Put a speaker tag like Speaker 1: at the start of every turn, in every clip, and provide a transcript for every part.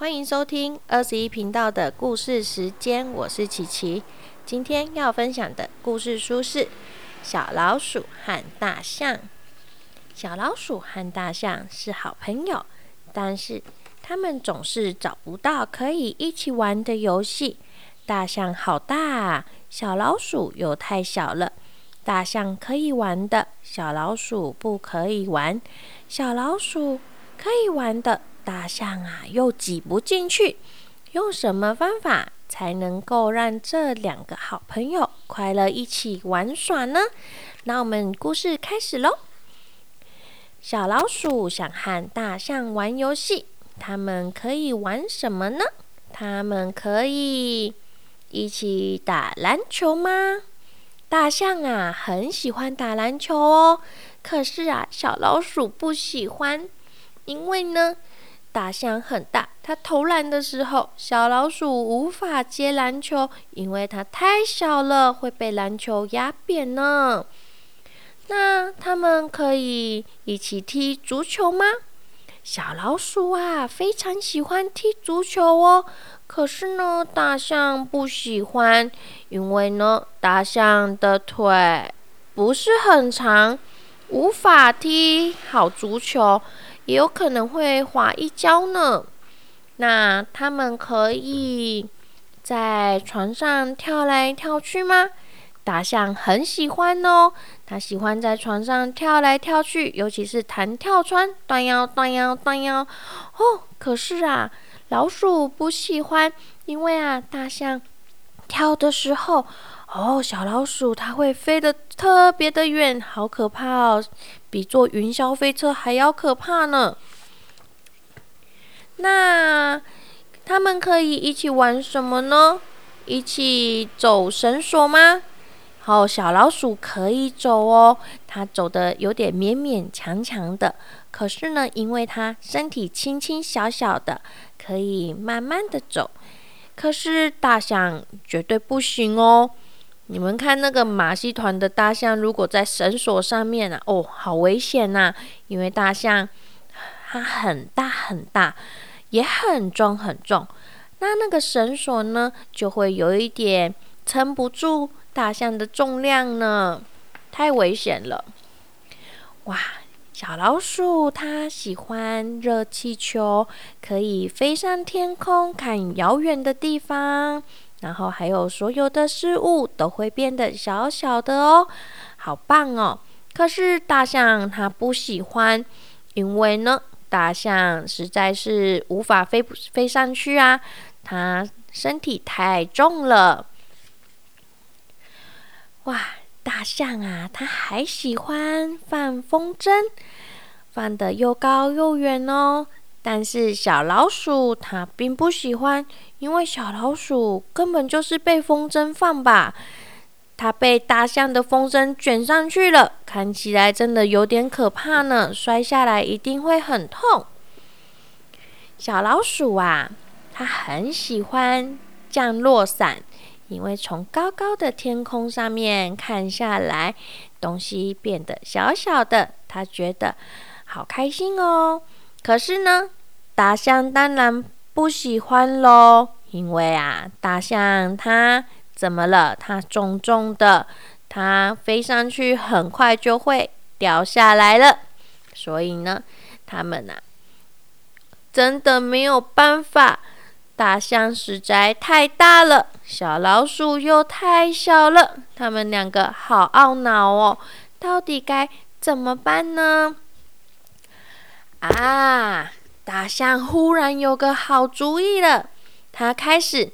Speaker 1: 欢迎收听二十一频道的故事时间，我是琪琪。今天要分享的故事书是《小老鼠和大象》。小老鼠和大象是好朋友，但是他们总是找不到可以一起玩的游戏。大象好大啊，小老鼠又太小了。大象可以玩的，小老鼠不可以玩；小老鼠可以玩的。大象啊，又挤不进去，用什么方法才能够让这两个好朋友快乐一起玩耍呢？那我们故事开始喽。小老鼠想和大象玩游戏，他们可以玩什么呢？他们可以一起打篮球吗？大象啊，很喜欢打篮球哦，可是啊，小老鼠不喜欢，因为呢。大象很大，它投篮的时候，小老鼠无法接篮球，因为它太小了，会被篮球压扁呢。那他们可以一起踢足球吗？小老鼠啊，非常喜欢踢足球哦。可是呢，大象不喜欢，因为呢，大象的腿不是很长，无法踢好足球。也有可能会滑一跤呢。那他们可以在床上跳来跳去吗？大象很喜欢哦，它喜欢在床上跳来跳去，尤其是弹跳穿断腰断腰断腰。哦，可是啊，老鼠不喜欢，因为啊，大象跳的时候。哦，小老鼠它会飞得特别的远，好可怕哦，比坐云霄飞车还要可怕呢。那他们可以一起玩什么呢？一起走绳索吗？好，小老鼠可以走哦，它走的有点勉勉强强的，可是呢，因为它身体轻轻小小的，可以慢慢的走。可是大象绝对不行哦。你们看那个马戏团的大象，如果在绳索上面啊，哦，好危险呐！因为大象它很大很大，也很重很重，那那个绳索呢，就会有一点撑不住大象的重量呢，太危险了。哇，小老鼠它喜欢热气球，可以飞上天空，看遥远的地方。然后还有所有的事物都会变得小小的哦，好棒哦！可是大象它不喜欢，因为呢，大象实在是无法飞飞上去啊，它身体太重了。哇，大象啊，它还喜欢放风筝，放的又高又远哦。但是小老鼠它并不喜欢，因为小老鼠根本就是被风筝放吧，它被大象的风筝卷上去了，看起来真的有点可怕呢，摔下来一定会很痛。小老鼠啊，它很喜欢降落伞，因为从高高的天空上面看下来，东西变得小小的，它觉得好开心哦。可是呢，大象当然不喜欢喽，因为啊，大象它怎么了？它重重的，它飞上去很快就会掉下来了。所以呢，他们啊，真的没有办法。大象实在太大了，小老鼠又太小了，他们两个好懊恼哦。到底该怎么办呢？啊！大象忽然有个好主意了，他开始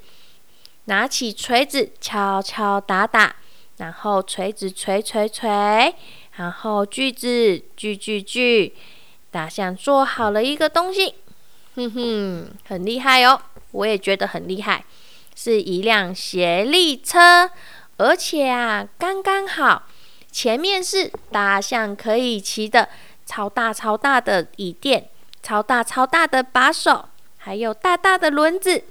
Speaker 1: 拿起锤子敲敲打打，然后锤子锤锤锤，然后锯子锯锯锯。大象做好了一个东西，哼哼，很厉害哦！我也觉得很厉害，是一辆斜力车，而且啊，刚刚好，前面是大象可以骑的。超大超大的椅垫，超大超大的把手，还有大大的轮子。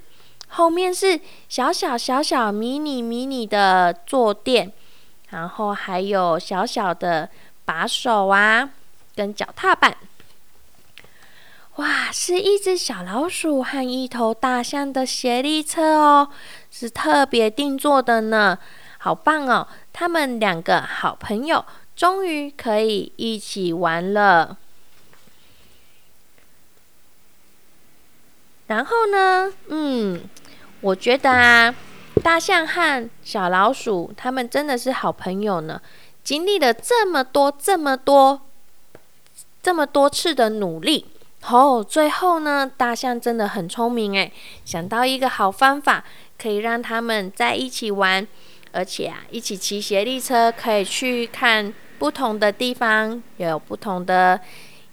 Speaker 1: 后面是小小小小迷你迷你的坐垫，然后还有小小的把手啊，跟脚踏板。哇，是一只小老鼠和一头大象的协力车哦，是特别定做的呢，好棒哦！他们两个好朋友终于可以一起玩了。然后呢，嗯，我觉得啊，大象和小老鼠他们真的是好朋友呢，经历了这么多、这么多、这么多次的努力。哦，最后呢，大象真的很聪明诶，想到一个好方法，可以让他们在一起玩，而且啊，一起骑斜力车，可以去看不同的地方，也有不同的，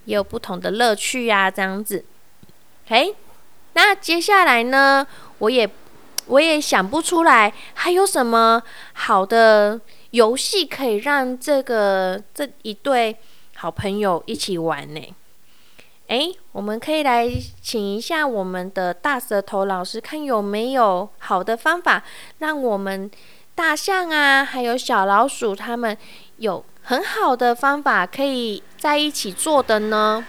Speaker 1: 也有不同的乐趣呀，这样子。嘿，那接下来呢，我也我也想不出来还有什么好的游戏可以让这个这一对好朋友一起玩呢？哎，我们可以来请一下我们的大舌头老师，看有没有好的方法，让我们大象啊，还有小老鼠他们有很好的方法可以在一起做的呢？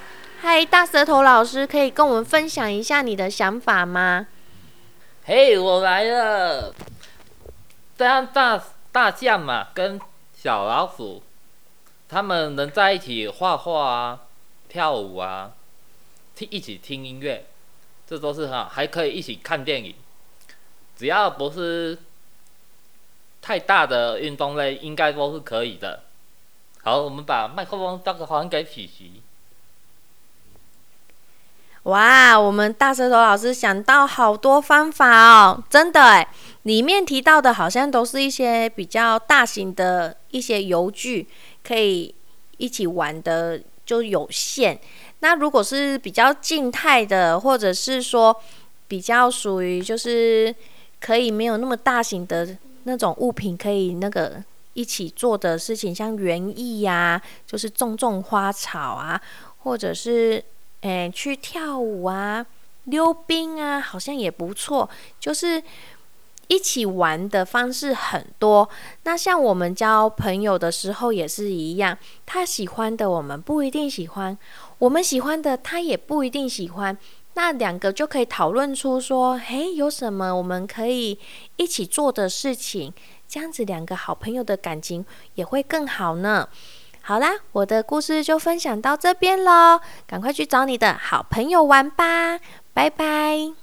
Speaker 1: 嗨，大舌头老师，可以跟我们分享一下你的想法吗？
Speaker 2: 嘿，我来了。这样大大象嘛，跟小老鼠，他们能在一起画画啊，跳舞啊。一起听音乐，这都是哈，还可以一起看电影。只要不是太大的运动类，应该都是可以的。好，我们把麦克风交个还给琪琪。
Speaker 1: 哇，我们大舌头老师想到好多方法哦，真的哎，里面提到的好像都是一些比较大型的一些游具，可以一起玩的就有限。那如果是比较静态的，或者是说比较属于就是可以没有那么大型的那种物品，可以那个一起做的事情，像园艺呀，就是种种花草啊，或者是诶去跳舞啊、溜冰啊，好像也不错，就是。一起玩的方式很多，那像我们交朋友的时候也是一样，他喜欢的我们不一定喜欢，我们喜欢的他也不一定喜欢，那两个就可以讨论出说，嘿，有什么我们可以一起做的事情，这样子两个好朋友的感情也会更好呢。好啦，我的故事就分享到这边喽，赶快去找你的好朋友玩吧，拜拜。